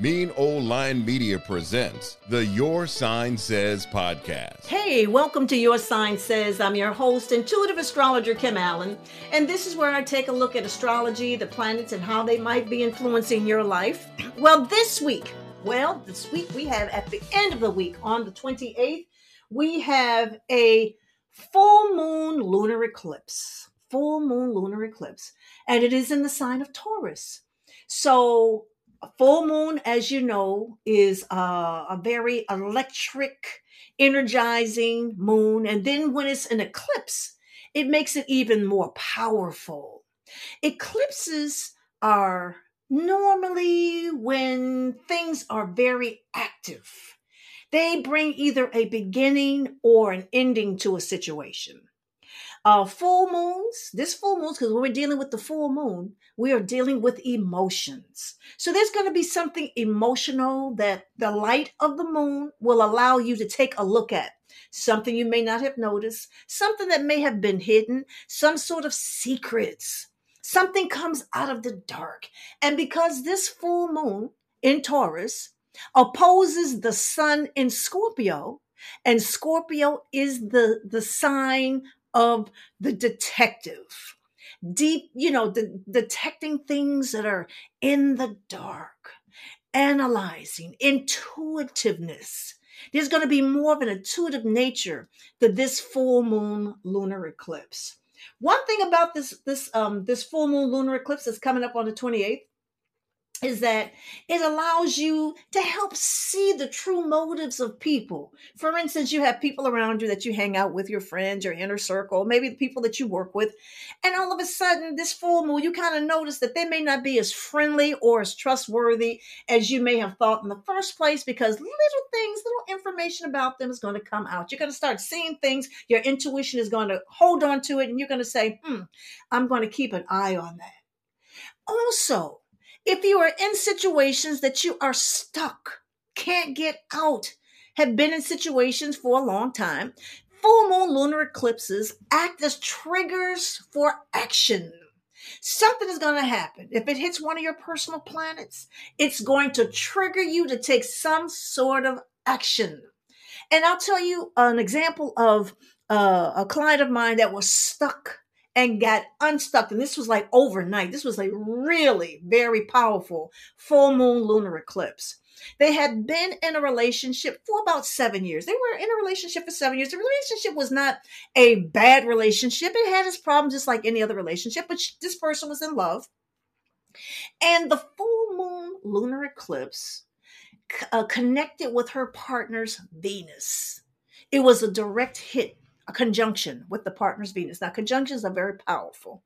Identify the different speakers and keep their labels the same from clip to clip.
Speaker 1: Mean Old Line Media presents the Your Sign Says podcast.
Speaker 2: Hey, welcome to Your Sign Says. I'm your host, intuitive astrologer Kim Allen, and this is where I take a look at astrology, the planets, and how they might be influencing your life. Well, this week, well, this week we have at the end of the week on the 28th, we have a full moon lunar eclipse. Full moon lunar eclipse, and it is in the sign of Taurus. So full moon, as you know, is uh, a very electric, energizing moon. And then when it's an eclipse, it makes it even more powerful. Eclipses are normally when things are very active. They bring either a beginning or an ending to a situation. Uh, full moons, this full moon, because when we're dealing with the full moon, we are dealing with emotions. So there's going to be something emotional that the light of the moon will allow you to take a look at. Something you may not have noticed, something that may have been hidden, some sort of secrets. Something comes out of the dark. And because this full moon in Taurus opposes the sun in Scorpio, and Scorpio is the, the sign of the detective. Deep, you know, the, detecting things that are in the dark, analyzing, intuitiveness. There's going to be more of an intuitive nature to this full moon lunar eclipse. One thing about this this um this full moon lunar eclipse that's coming up on the 28th is that it allows you to help see the true motives of people. For instance, you have people around you that you hang out with, your friends, your inner circle, maybe the people that you work with. And all of a sudden, this full moon, you kind of notice that they may not be as friendly or as trustworthy as you may have thought in the first place because little things, little information about them is going to come out. You're going to start seeing things. Your intuition is going to hold on to it and you're going to say, hmm, I'm going to keep an eye on that. Also, if you are in situations that you are stuck, can't get out, have been in situations for a long time, full moon lunar eclipses act as triggers for action. Something is going to happen. If it hits one of your personal planets, it's going to trigger you to take some sort of action. And I'll tell you an example of uh, a client of mine that was stuck and got unstuck. And this was like overnight. This was a really very powerful full moon lunar eclipse. They had been in a relationship for about seven years. They were in a relationship for seven years. The relationship was not a bad relationship. It had its problems just like any other relationship, but this person was in love. And the full moon lunar eclipse uh, connected with her partner's Venus. It was a direct hit a conjunction with the partner's Venus. Now, conjunctions are very powerful.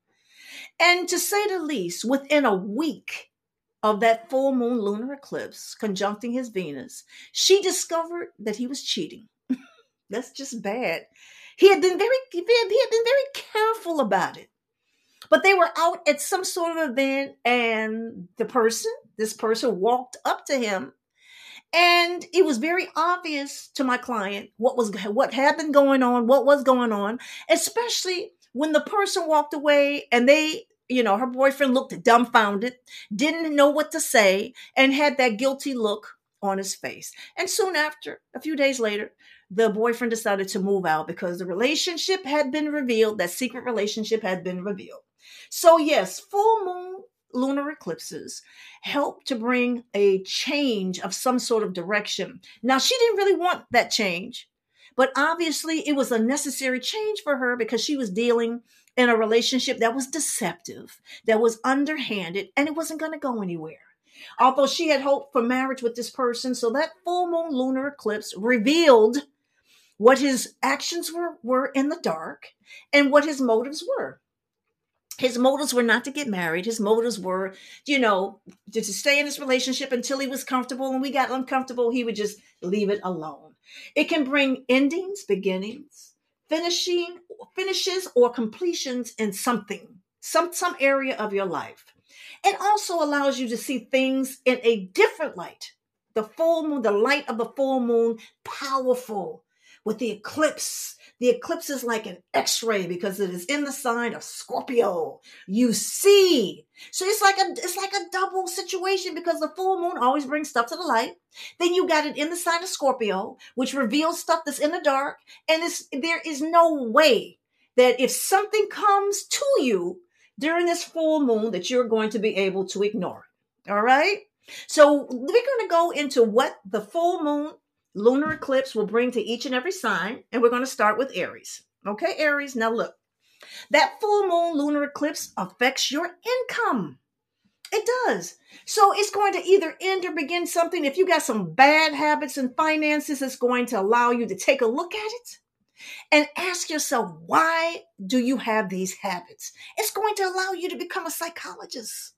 Speaker 2: And to say the least, within a week of that full moon lunar eclipse conjuncting his Venus, she discovered that he was cheating. That's just bad. He had been very he had been very careful about it. But they were out at some sort of event and the person, this person walked up to him and it was very obvious to my client what was what had been going on what was going on especially when the person walked away and they you know her boyfriend looked dumbfounded didn't know what to say and had that guilty look on his face. And soon after a few days later the boyfriend decided to move out because the relationship had been revealed that secret relationship had been revealed. So yes full moon lunar eclipses help to bring a change of some sort of direction. Now, she didn't really want that change, but obviously it was a necessary change for her because she was dealing in a relationship that was deceptive, that was underhanded, and it wasn't going to go anywhere. Although she had hoped for marriage with this person, so that full moon lunar eclipse revealed what his actions were, were in the dark and what his motives were. His motives were not to get married. His motives were, you know, to, stay in this relationship until he was comfortable. When we got uncomfortable, he would just leave it alone. It can bring endings, beginnings, finishing, finishes, or completions in something, some some area of your life. It also allows you to see things in a different light. The full moon, the light of the full moon, powerful with the eclipse the eclipse is like an x-ray because it is in the sign of Scorpio. You see. So it's like a it's like a double situation because the full moon always brings stuff to the light. Then you got it in the sign of Scorpio, which reveals stuff that's in the dark. And it's there is no way that if something comes to you during this full moon that you're going to be able to ignore it. All right? So we're going to go into what the full moon lunar eclipse will bring to each and every sign. And we're going to start with Aries. Okay, Aries, now look. That full moon lunar eclipse affects your income. It does. So it's going to either end or begin something. If you got some bad habits and finances, it's going to allow you to take a look at it and ask yourself, why do you have these habits? It's going to allow you to become a psychologist.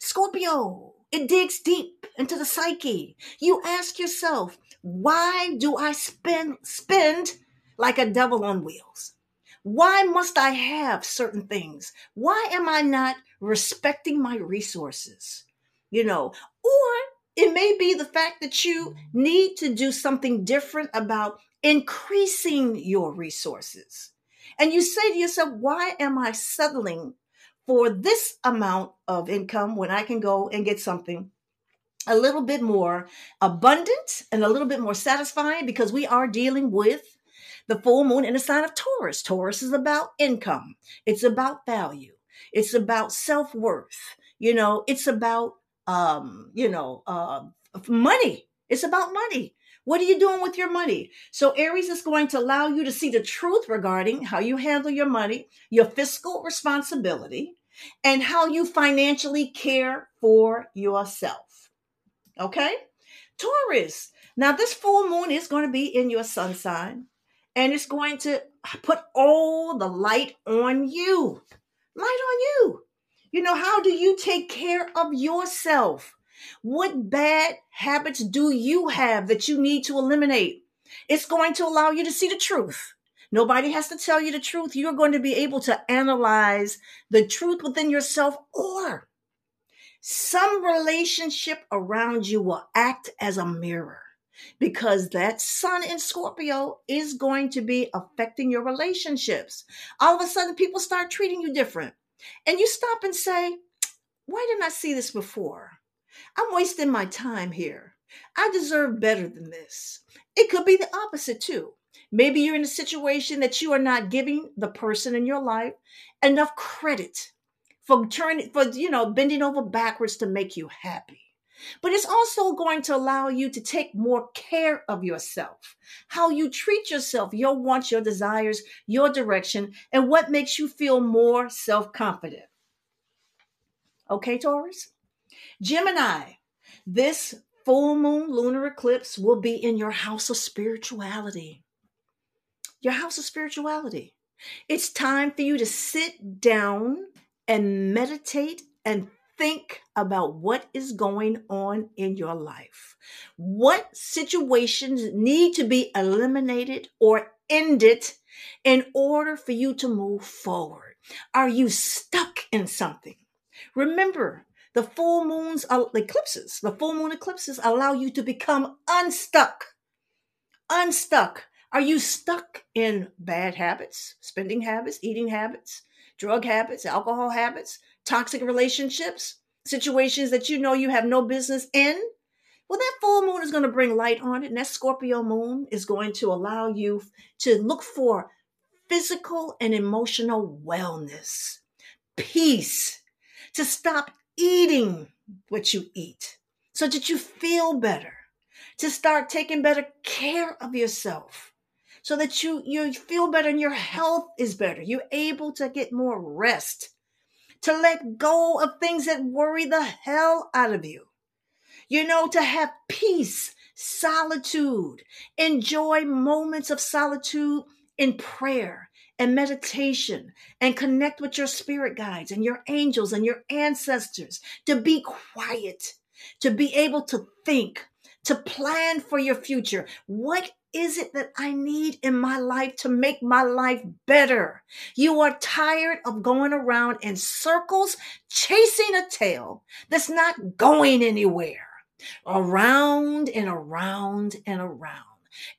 Speaker 2: Scorpio, it digs deep into the psyche. You ask yourself, why do I spend spend like a devil on wheels? Why must I have certain things? Why am I not respecting my resources? You know, or it may be the fact that you need to do something different about increasing your resources. And you say to yourself, why am I settling for this amount of income when I can go and get something a little bit more abundant and a little bit more satisfying because we are dealing with the full moon in the sign of Taurus. Taurus is about income, it's about value, it's about self worth. You know, it's about um, you know, uh, money. It's about money. What are you doing with your money? So, Aries is going to allow you to see the truth regarding how you handle your money, your fiscal responsibility, and how you financially care for yourself. Okay? Taurus. Now, this full moon is going to be in your sun sign and it's going to put all the light on you. Light on you. You know, how do you take care of yourself? What bad habits do you have that you need to eliminate? It's going to allow you to see the truth. Nobody has to tell you the truth. You're going to be able to analyze the truth within yourself or some relationship around you will act as a mirror because that sun in Scorpio is going to be affecting your relationships. All of a sudden, people start treating you different. And you stop and say, Why didn't I see this before? I'm wasting my time here. I deserve better than this. It could be the opposite too. Maybe you're in a situation that you are not giving the person in your life enough credit for turning for you know bending over backwards to make you happy. But it's also going to allow you to take more care of yourself how you treat yourself your wants your desires your direction and what makes you feel more self-confident. Okay taurus? Gemini this full moon lunar eclipse will be in your house of spirituality. Your house of spirituality. It's time for you to sit down and meditate and think about what is going on in your life. What situations need to be eliminated or ended in order for you to move forward? Are you stuck in something? Remember, the full moons eclipses, the full moon eclipses allow you to become unstuck. Unstuck. Are you stuck in bad habits, spending habits, eating habits? Drug habits, alcohol habits, toxic relationships, situations that you know you have no business in, well, that full moon is going to bring light on it. And that Scorpio moon is going to allow you to look for physical and emotional wellness, peace, to stop eating what you eat so that you feel better, to start taking better care of yourself so that you you feel better and your health is better. You're able to get more rest, to let go of things that worry the hell out of you. You know, to have peace, solitude, enjoy moments of solitude in prayer and meditation and connect with your spirit guides and your angels and your ancestors, to be quiet, to be able to think, to plan for your future. What is it that I need in my life to make my life better? You are tired of going around in circles, chasing a tail that's not going anywhere, around and around and around.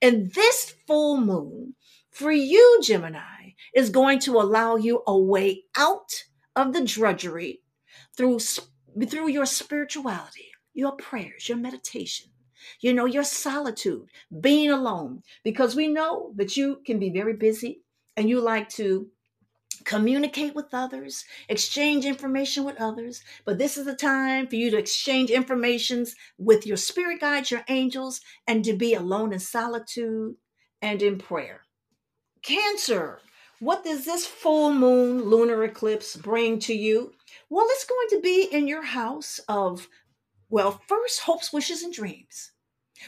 Speaker 2: And this full moon for you, Gemini, is going to allow you a way out of the drudgery through, through your spirituality, your prayers, your meditation, you know, your solitude, being alone, because we know that you can be very busy and you like to communicate with others, exchange information with others. But this is the time for you to exchange informations with your spirit guides, your angels, and to be alone in solitude and in prayer. Cancer, what does this full moon lunar eclipse bring to you? Well, it's going to be in your house of, well, first, hopes, wishes, and dreams.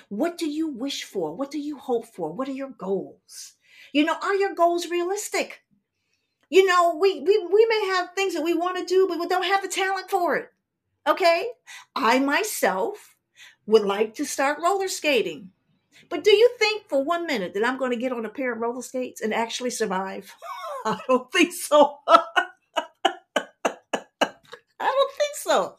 Speaker 2: What do you wish for? What do you hope for? What are your goals? You know, are your goals realistic? You know, we we, we may have things that we want to do, but we don't have the talent for it. Okay? I myself would like to start roller skating. But do you think for one minute that I'm going to get on a pair of roller skates and actually survive? I don't think so. I don't think so.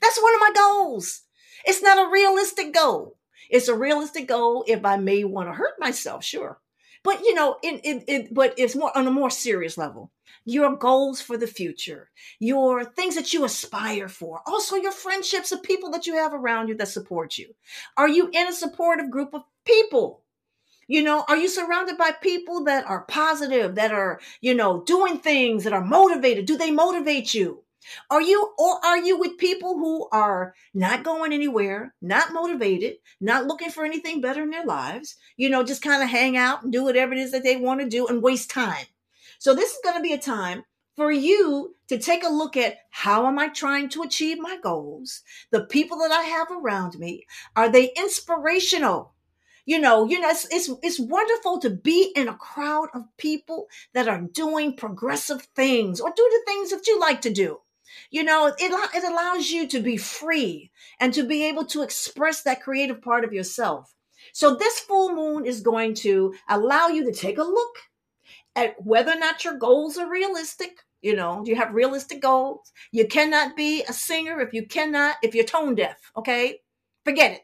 Speaker 2: That's one of my goals. It's not a realistic goal. It's a realistic goal if I may want to hurt myself, sure. But you know, in, in, in but it's more on a more serious level. Your goals for the future, your things that you aspire for, also your friendships of people that you have around you that support you. Are you in a supportive group of people? You know, are you surrounded by people that are positive, that are, you know, doing things that are motivated? Do they motivate you? Are you or are you with people who are not going anywhere, not motivated, not looking for anything better in their lives? You know, just kind of hang out and do whatever it is that they want to do and waste time. So this is going to be a time for you to take a look at how am I trying to achieve my goals? The people that I have around me, are they inspirational? You know, you know, it's, it's, it's wonderful to be in a crowd of people that are doing progressive things or do the things that you like to do. You know, it, it allows you to be free and to be able to express that creative part of yourself. So, this full moon is going to allow you to take a look at whether or not your goals are realistic. You know, do you have realistic goals. You cannot be a singer if you cannot, if you're tone deaf, okay? Forget it.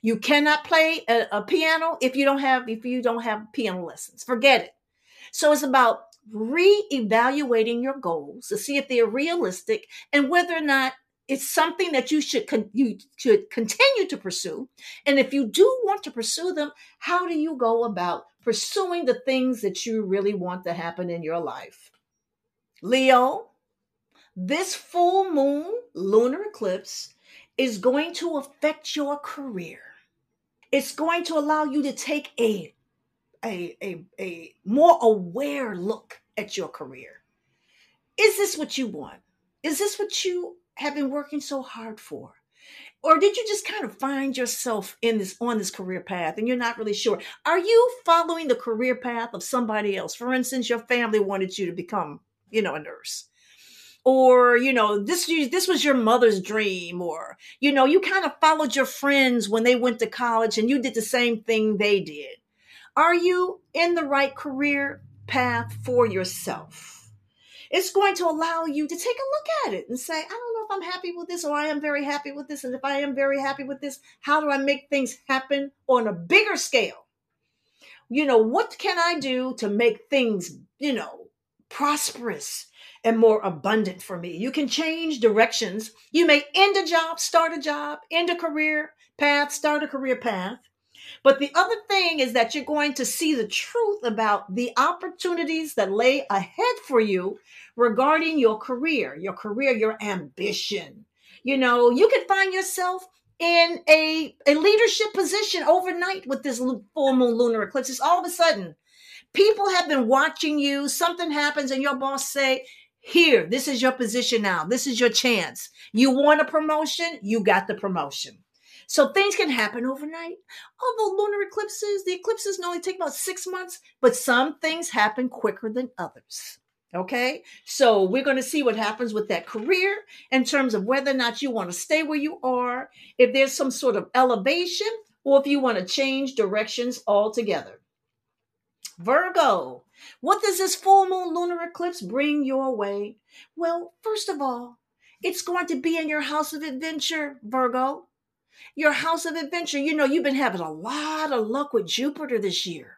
Speaker 2: You cannot play a, a piano if you don't have if you don't have piano lessons. Forget it. So it's about re-evaluating your goals to see if they're realistic and whether or not it's something that you should con- you should continue to pursue. And if you do want to pursue them how do you go about pursuing the things that you really want to happen in your life? Leo this full moon lunar eclipse is going to affect your career. It's going to allow you to take a a, a, a more aware look at your career. Is this what you want? Is this what you have been working so hard for? Or did you just kind of find yourself in this on this career path and you're not really sure? Are you following the career path of somebody else? For instance, your family wanted you to become, you know, a nurse or you know this this was your mother's dream or you know you kind of followed your friends when they went to college and you did the same thing they did are you in the right career path for yourself? It's going to allow you to take a look at it and say, I don't know if I'm happy with this or I am very happy with this. And if I am very happy with this, how do I make things happen on a bigger scale? You know, what can I do to make things, you know, prosperous and more abundant for me? You can change directions. You may end a job, start a job, end a career path, start a career path. But the other thing is that you're going to see the truth about the opportunities that lay ahead for you regarding your career, your career, your ambition. You know, you could find yourself in a, a leadership position overnight with this full moon lunar eclipse. All of a sudden, people have been watching you. Something happens, and your boss say, "Here, this is your position now. This is your chance. You want a promotion? You got the promotion." So things can happen overnight. Oh, Although lunar eclipses, the eclipses only take about six months, but some things happen quicker than others. Okay, so we're going to see what happens with that career in terms of whether or not you want to stay where you are, if there's some sort of elevation, or if you want to change directions altogether. Virgo, what does this full moon lunar eclipse bring your way? Well, first of all, it's going to be in your house of adventure, Virgo. Your house of adventure. You know, you've been having a lot of luck with Jupiter this year.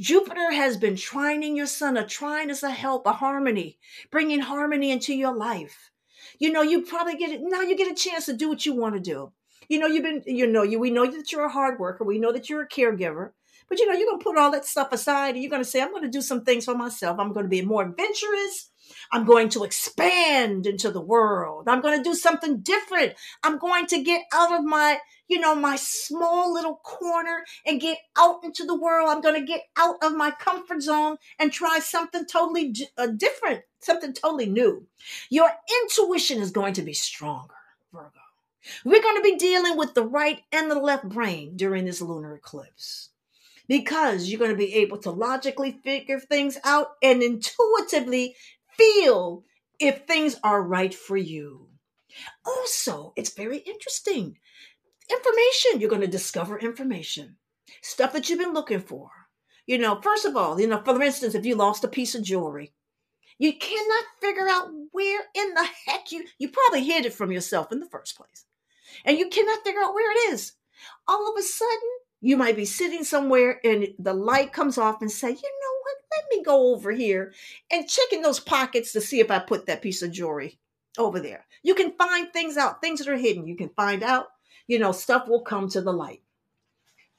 Speaker 2: Jupiter has been trining your sun. A trine is a help, a harmony, bringing harmony into your life. You know, you probably get it now. You get a chance to do what you want to do. You know, you've been, you know, you we know that you're a hard worker. We know that you're a caregiver. But you know, you're gonna put all that stuff aside and you're gonna say, I'm gonna do some things for myself. I'm gonna be more adventurous. I'm going to expand into the world. I'm going to do something different. I'm going to get out of my, you know, my small little corner and get out into the world. I'm going to get out of my comfort zone and try something totally uh, different, something totally new. Your intuition is going to be stronger, Virgo. We're going to be dealing with the right and the left brain during this lunar eclipse because you're going to be able to logically figure things out and intuitively feel if things are right for you. Also, it's very interesting. Information, you're going to discover information, stuff that you've been looking for. You know, first of all, you know, for instance, if you lost a piece of jewelry, you cannot figure out where in the heck you you probably hid it from yourself in the first place. And you cannot figure out where it is. All of a sudden, you might be sitting somewhere and the light comes off and say, you know what, let me go over here and check in those pockets to see if I put that piece of jewelry over there. You can find things out, things that are hidden. You can find out, you know, stuff will come to the light.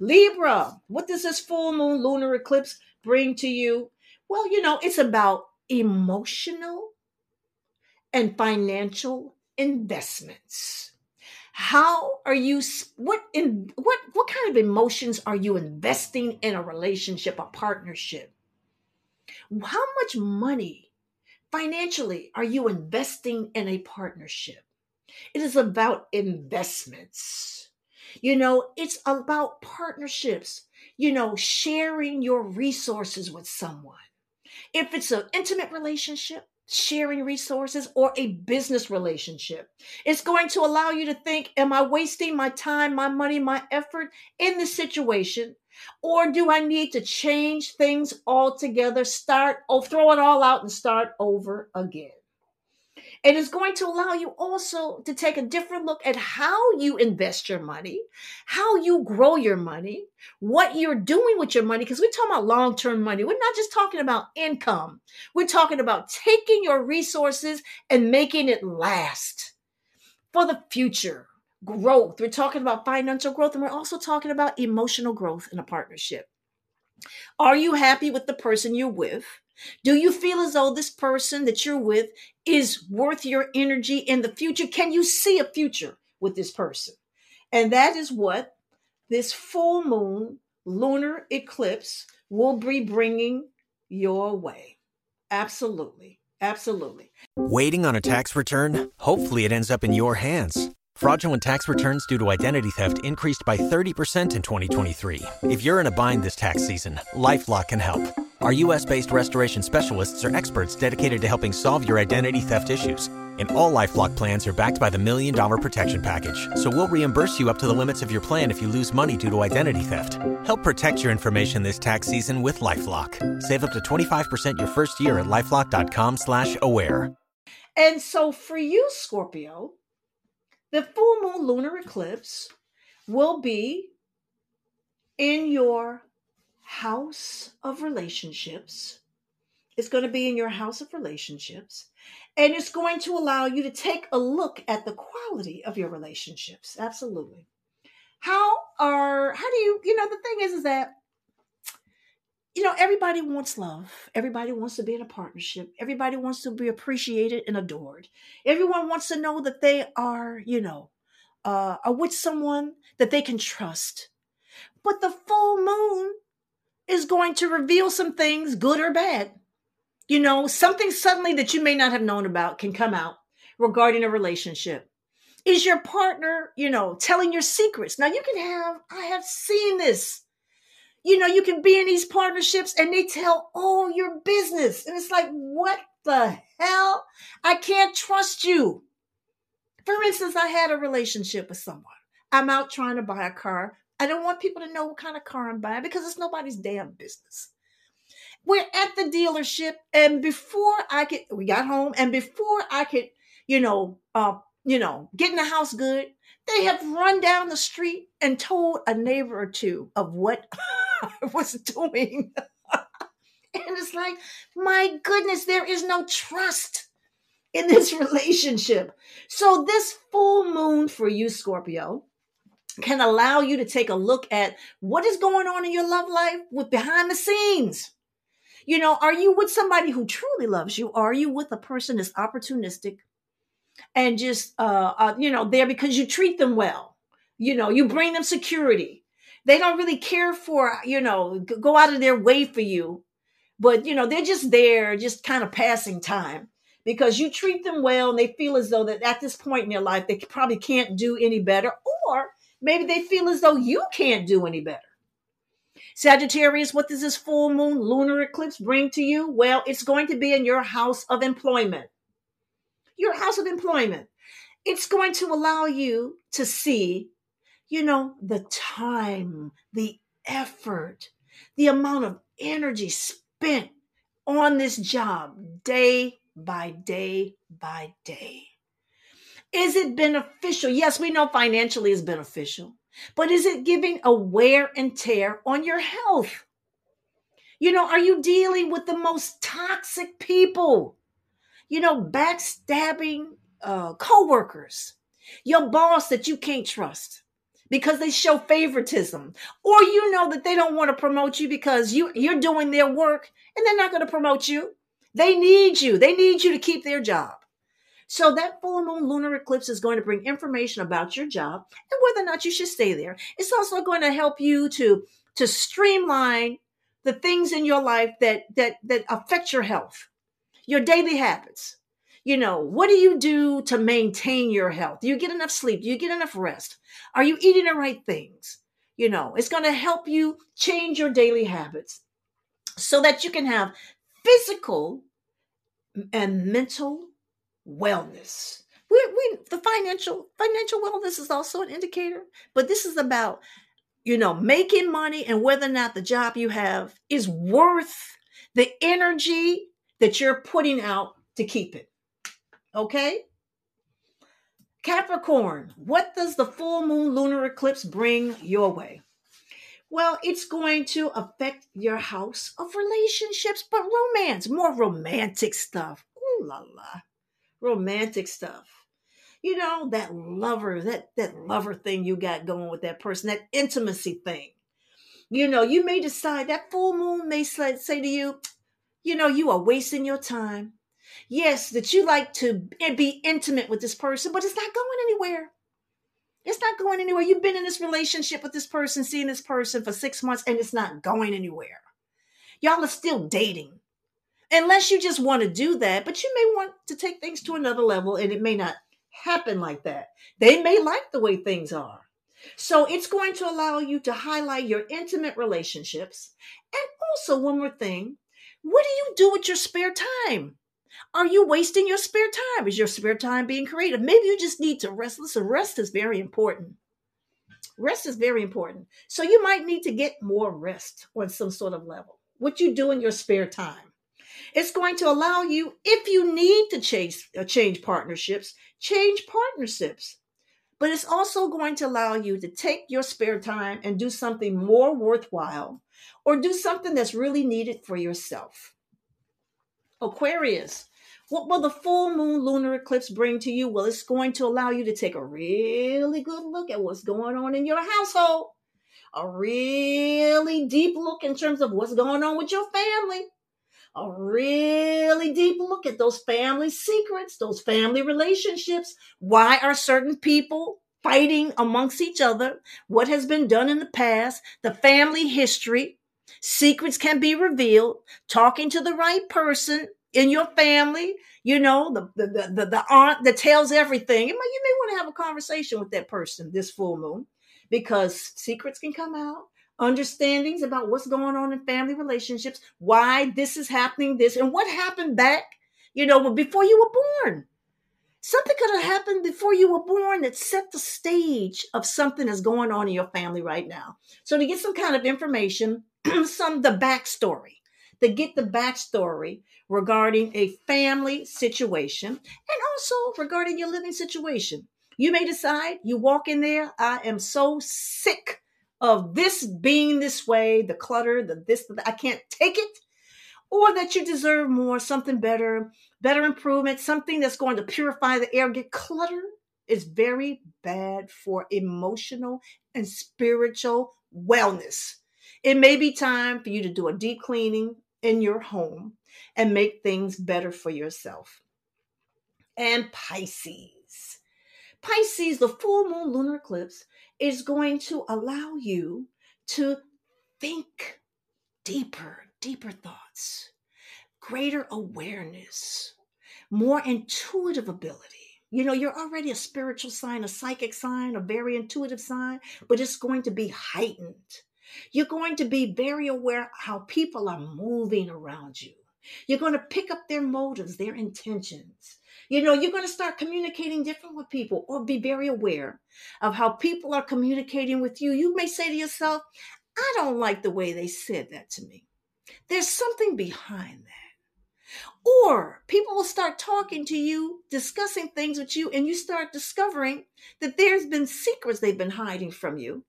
Speaker 2: Libra, what does this full moon lunar eclipse bring to you? Well, you know, it's about emotional and financial investments how are you what in what what kind of emotions are you investing in a relationship a partnership? How much money financially are you investing in a partnership? It is about investments. You know it's about partnerships you know sharing your resources with someone. If it's an intimate relationship sharing resources or a business relationship. It's going to allow you to think, am I wasting my time, my money, my effort in this situation? Or do I need to change things altogether, start, oh, throw it all out and start over again? It is going to allow you also to take a different look at how you invest your money, how you grow your money, what you're doing with your money. Because we're talking about long term money. We're not just talking about income, we're talking about taking your resources and making it last for the future. Growth. We're talking about financial growth, and we're also talking about emotional growth in a partnership. Are you happy with the person you're with? Do you feel as though this person that you're with is worth your energy in the future? Can you see a future with this person? And that is what this full moon lunar eclipse will be bringing your way. Absolutely. Absolutely.
Speaker 3: Waiting on a tax return? Hopefully, it ends up in your hands. Fraudulent tax returns due to identity theft increased by 30% in 2023. If you're in a bind this tax season, LifeLock can help. Our US based restoration specialists are experts dedicated to helping solve your identity theft issues. And all Lifelock plans are backed by the Million Dollar Protection Package. So we'll reimburse you up to the limits of your plan if you lose money due to identity theft. Help protect your information this tax season with LifeLock. Save up to 25% your first year at LifeLock.com slash aware.
Speaker 2: And so for you, Scorpio, the full moon lunar eclipse will be in your house of relationships. It's going to be in your house of relationships. And it's going to allow you to take a look at the quality of your relationships. Absolutely. How are, how do you, you know, the thing is, is that, you know, everybody wants love. Everybody wants to be in a partnership. Everybody wants to be appreciated and adored. Everyone wants to know that they are, you know, uh, are with someone that they can trust. But the full moon is going to reveal some things, good or bad. You know, something suddenly that you may not have known about can come out regarding a relationship. Is your partner, you know, telling your secrets? Now you can have, I have seen this. You know, you can be in these partnerships and they tell all your business. And it's like, what the hell? I can't trust you. For instance, I had a relationship with someone. I'm out trying to buy a car. I don't want people to know what kind of car I'm buying because it's nobody's damn business. We're at the dealership, and before I could, we got home, and before I could, you know, uh, you know, get in the house good, they have run down the street and told a neighbor or two of what I was doing. and it's like, my goodness, there is no trust in this relationship. So, this full moon for you, Scorpio, can allow you to take a look at what is going on in your love life with behind the scenes. You know, are you with somebody who truly loves you? Or are you with a person that's opportunistic and just, uh, uh, you know, there because you treat them well? You know, you bring them security. They don't really care for, you know, go out of their way for you, but, you know, they're just there, just kind of passing time because you treat them well and they feel as though that at this point in their life, they probably can't do any better or maybe they feel as though you can't do any better. Sagittarius, what does this full moon lunar eclipse bring to you? Well, it's going to be in your house of employment. Your house of employment. It's going to allow you to see, you know, the time, the effort, the amount of energy spent on this job day by day by day. Is it beneficial? Yes, we know financially is beneficial. But is it giving a wear and tear on your health? You know, are you dealing with the most toxic people? You know, backstabbing uh, coworkers, your boss that you can't trust because they show favoritism, or you know that they don't want to promote you because you you're doing their work and they're not going to promote you. They need you. They need you to keep their job. So that full moon lunar eclipse is going to bring information about your job and whether or not you should stay there. It's also going to help you to to streamline the things in your life that that that affect your health, your daily habits. You know, what do you do to maintain your health? Do you get enough sleep? Do you get enough rest? Are you eating the right things? You know, it's going to help you change your daily habits so that you can have physical and mental wellness. We, we the financial financial wellness is also an indicator, but this is about you know making money and whether or not the job you have is worth the energy that you're putting out to keep it. Okay? Capricorn, what does the full moon lunar eclipse bring your way? Well, it's going to affect your house of relationships, but romance, more romantic stuff. Ooh la la romantic stuff. You know, that lover, that that lover thing you got going with that person, that intimacy thing. You know, you may decide that full moon may say, say to you, you know, you are wasting your time. Yes, that you like to be intimate with this person, but it's not going anywhere. It's not going anywhere. You've been in this relationship with this person, seeing this person for six months, and it's not going anywhere. Y'all are still dating unless you just want to do that, but you may want to take things to another level and it may not happen like that. They may like the way things are. So it's going to allow you to highlight your intimate relationships. And also, one more thing what do you do with your spare time? Are you wasting your spare time? Is your spare time being creative? Maybe you just need to rest. Listen, rest is very important. Rest is very important. So you might need to get more rest on some sort of level. What you do in your spare time. It's going to allow you, if you need to change, uh, change partnerships, change partnerships. But it's also going to allow you to take your spare time and do something more worthwhile or do something that's really needed for yourself. Aquarius, what will the full moon lunar eclipse bring to you? Well, it's going to allow you to take a really good look at what's going on in your household, a really deep look in terms of what's going on with your family a really deep look at those family secrets, those family relationships. Why are certain people fighting amongst each other? What has been done in the past? The family history. Secrets can be revealed. Talking to the right person in your family, you know, the the the, the aunt that tells everything. You may, you may want to have a conversation with that person this full moon because secrets can come out, understandings about what's going on in family relationships, why this is happening, this, and what happened back, you know, before you were born. Something could have happened before you were born that set the stage of something that's going on in your family right now. So to get some kind of information, some the backstory to get the backstory regarding a family situation and also regarding your living situation. You may decide, you walk in there, I am so sick of this being this way, the clutter, the this, the, I can't take it, or that you deserve more, something better, better improvement, something that's going to purify the air. Get clutter is very bad for emotional and spiritual wellness. It may be time for you to do a deep cleaning, in your home and make things better for yourself. And Pisces. Pisces, the full moon lunar eclipse, is going to allow you to think deeper, deeper thoughts, greater awareness, more intuitive ability. You know, you're already a spiritual sign, a psychic sign, a very intuitive sign, but it's going to be heightened. You're going to be very aware how people are moving around you. You're going to pick up their motives, their intentions. You know, you're going to start communicating different with people or be very aware of how people are communicating with you. You may say to yourself, I don't like the way they said that to me. There's something behind that. Or people will start talking to you, discussing things with you, and you start discovering that there's been secrets they've been hiding from you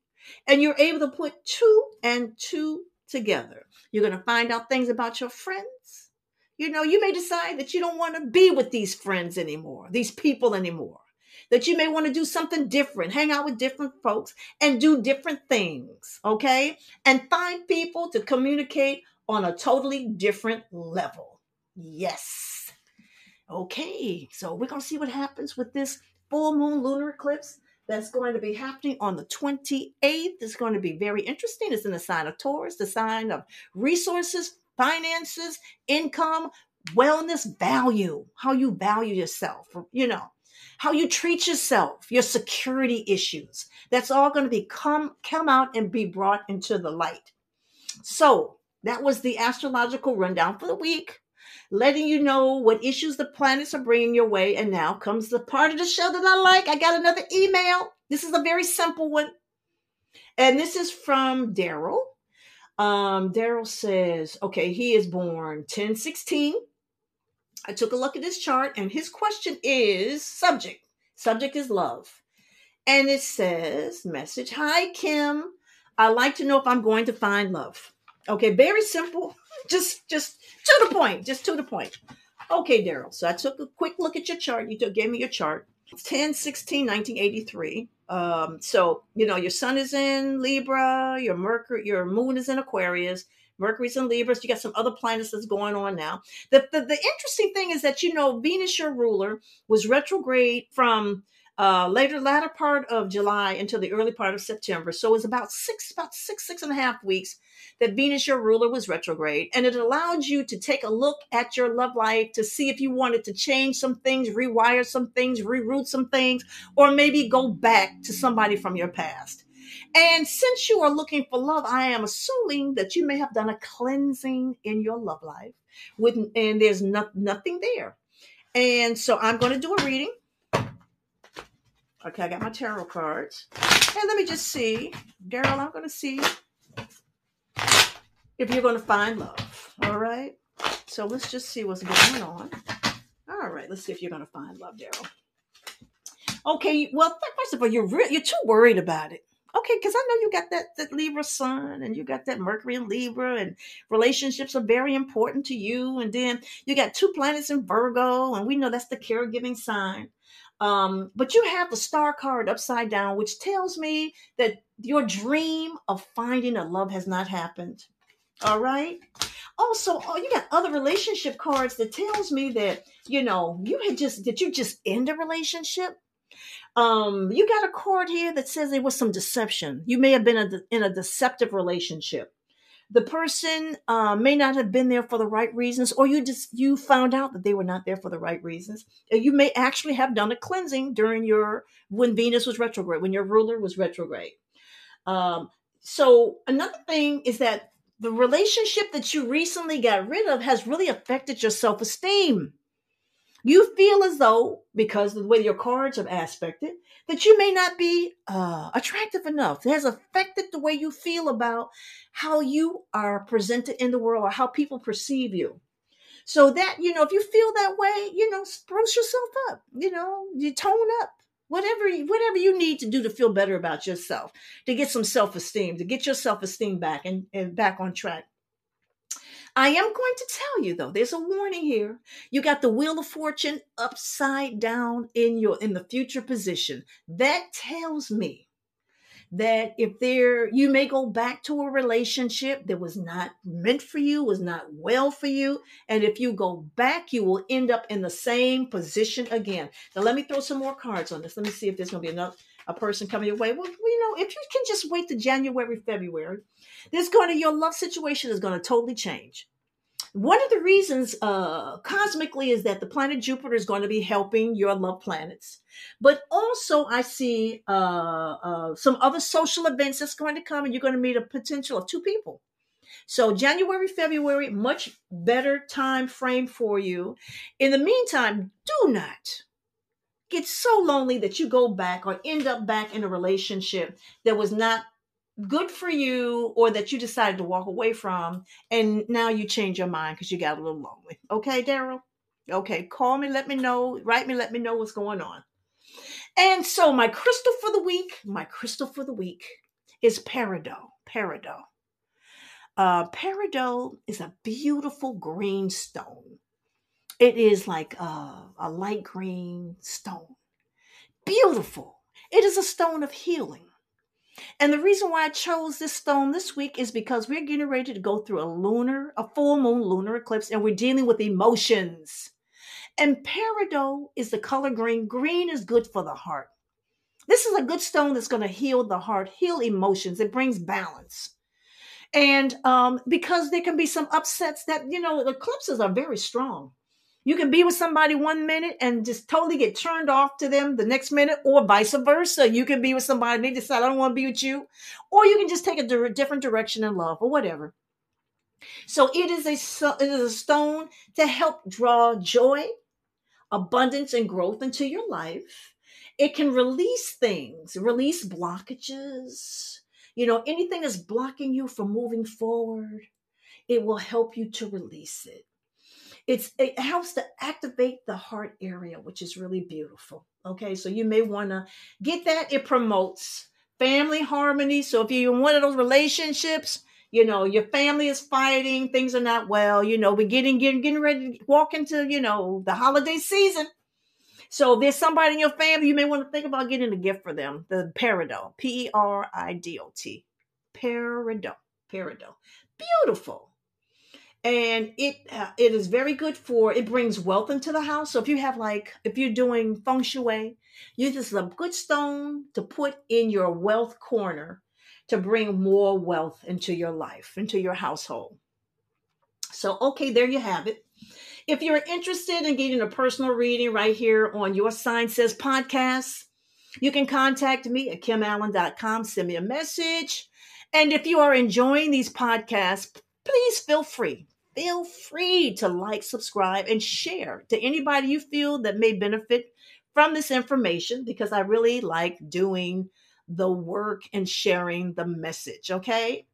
Speaker 2: and you're able to put two and two together. You're going to find out things about your friends. You know, you may decide that you don't want to be with these friends anymore, these people anymore. That you may want to do something different, hang out with different folks and do different things, okay? And find people to communicate on a totally different level. Yes. Okay, so we're going to see what happens with this full moon lunar eclipse that's going to be happening on the 28th. It's going to be very interesting. It's in the sign of Taurus, the sign of resources, finances, income, wellness, value, how you value yourself, you know, how you treat yourself, your security issues. That's all going to be come come out and be brought into the light. So, that was the astrological rundown for the week letting you know what issues the planets are bringing your way. And now comes the part of the show that I like. I got another email. This is a very simple one. And this is from Daryl. Um, Daryl says, okay, he is born 1016. I took a look at his chart, and his question is subject. Subject is love. And it says, message Hi, Kim. I'd like to know if I'm going to find love. Okay, very simple. Just, just to the point, just to the point. Okay, Daryl. So I took a quick look at your chart. You took, gave me your chart. 10 16 1983 um so you know your sun is in libra your mercury your moon is in aquarius mercury's in libra so you got some other planets that's going on now. The, the the interesting thing is that you know venus your ruler was retrograde from uh, later latter part of July until the early part of September. So it was about six, about six, six and a half weeks that Venus, your ruler, was retrograde, and it allowed you to take a look at your love life to see if you wanted to change some things, rewire some things, reroute some things, or maybe go back to somebody from your past. And since you are looking for love, I am assuming that you may have done a cleansing in your love life, with and there's no, nothing there. And so I'm going to do a reading Okay, I got my tarot cards. And let me just see. Daryl, I'm going to see if you're going to find love. All right. So let's just see what's going on. All right. Let's see if you're going to find love, Daryl. Okay. Well, first of all, you're re- you're too worried about it. Okay, because I know you got that, that Libra sun and you got that Mercury and Libra, and relationships are very important to you. And then you got two planets in Virgo, and we know that's the caregiving sign. Um, but you have the star card upside down, which tells me that your dream of finding a love has not happened. All right. Also, oh, you got other relationship cards that tells me that you know you had just did you just end a relationship. Um, you got a card here that says there was some deception. You may have been a, in a deceptive relationship. The person uh, may not have been there for the right reasons or you just you found out that they were not there for the right reasons you may actually have done a cleansing during your when venus was retrograde when your ruler was retrograde. Um, so another thing is that the relationship that you recently got rid of has really affected your self-esteem you feel as though because of the way your cards have aspected that you may not be uh, attractive enough. It has affected the way you feel about how you are presented in the world or how people perceive you. So that, you know, if you feel that way, you know, spruce yourself up, you know, you tone up. Whatever, whatever you need to do to feel better about yourself, to get some self-esteem, to get your self-esteem back and, and back on track. I am going to tell you though, there's a warning here. You got the wheel of fortune upside down in your in the future position. That tells me that if there you may go back to a relationship that was not meant for you, was not well for you, and if you go back, you will end up in the same position again. Now let me throw some more cards on this. Let me see if there's going to be enough a person coming your way. Well, you know, if you can just wait to January, February, there's going to your love situation is going to totally change. One of the reasons uh, cosmically is that the planet Jupiter is going to be helping your love planets. But also, I see uh, uh, some other social events that's going to come, and you're going to meet a potential of two people. So January, February, much better time frame for you. In the meantime, do not get so lonely that you go back or end up back in a relationship that was not good for you or that you decided to walk away from and now you change your mind because you got a little lonely. Okay, Daryl? Okay, call me, let me know, write me, let me know what's going on. And so my crystal for the week, my crystal for the week is peridot. Peridot. Uh, peridot is a beautiful green stone. It is like a, a light green stone. Beautiful. It is a stone of healing. And the reason why I chose this stone this week is because we're getting ready to go through a lunar, a full moon lunar eclipse, and we're dealing with emotions. And peridot is the color green. Green is good for the heart. This is a good stone that's going to heal the heart, heal emotions. It brings balance. And um, because there can be some upsets that, you know, eclipses are very strong. You can be with somebody one minute and just totally get turned off to them the next minute, or vice versa. You can be with somebody and they decide, I don't want to be with you. Or you can just take a di- different direction in love or whatever. So it is a it is a stone to help draw joy, abundance, and growth into your life. It can release things, release blockages. You know, anything that's blocking you from moving forward, it will help you to release it it's it helps to activate the heart area which is really beautiful. Okay so you may want to get that. It promotes family harmony. So if you're in one of those relationships you know your family is fighting things are not well you know we're getting getting, getting ready to walk into you know the holiday season. So if there's somebody in your family you may want to think about getting a gift for them the peridot p-e-r-i-d-o-t peridot peridot. Beautiful and it uh, it is very good for it brings wealth into the house. So if you have like if you're doing feng shui use a good stone to put in your wealth corner to bring more wealth into your life into your household. So okay there you have it. If you're interested in getting a personal reading right here on your sign says podcast you can contact me at kimallen.com send me a message. And if you are enjoying these podcasts please feel free feel free to like, subscribe, and share to anybody you feel that may benefit from this information because I really like doing the work and sharing the message. Okay.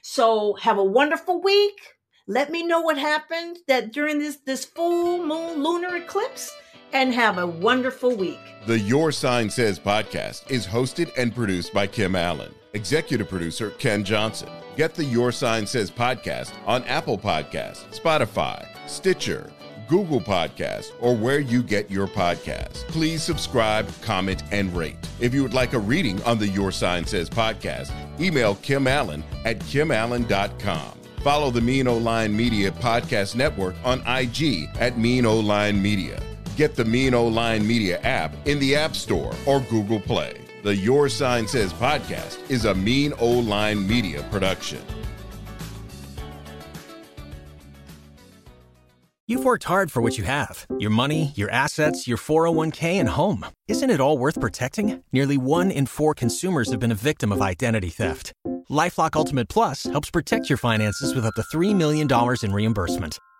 Speaker 2: So have a wonderful week. Let me know what happened that during this this full moon lunar eclipse and have a wonderful week.
Speaker 1: The Your Sign Says podcast is hosted and produced by Kim Allen. Executive producer Ken Johnson. Get the Your Sign Says podcast on Apple Podcasts, Spotify, Stitcher, Google Podcasts, or where you get your podcasts. Please subscribe, comment, and rate. If you would like a reading on the Your Sign Says podcast, email Kim Allen at kimallen.com. Follow the Mean O Line Media Podcast Network on IG at Mean O Line Media. Get the Mean O Line Media app in the App Store or Google Play. The Your Sign Says podcast is a mean old line media production.
Speaker 3: You've worked hard for what you have your money, your assets, your 401k, and home. Isn't it all worth protecting? Nearly one in four consumers have been a victim of identity theft. LifeLock Ultimate Plus helps protect your finances with up to $3 million in reimbursement.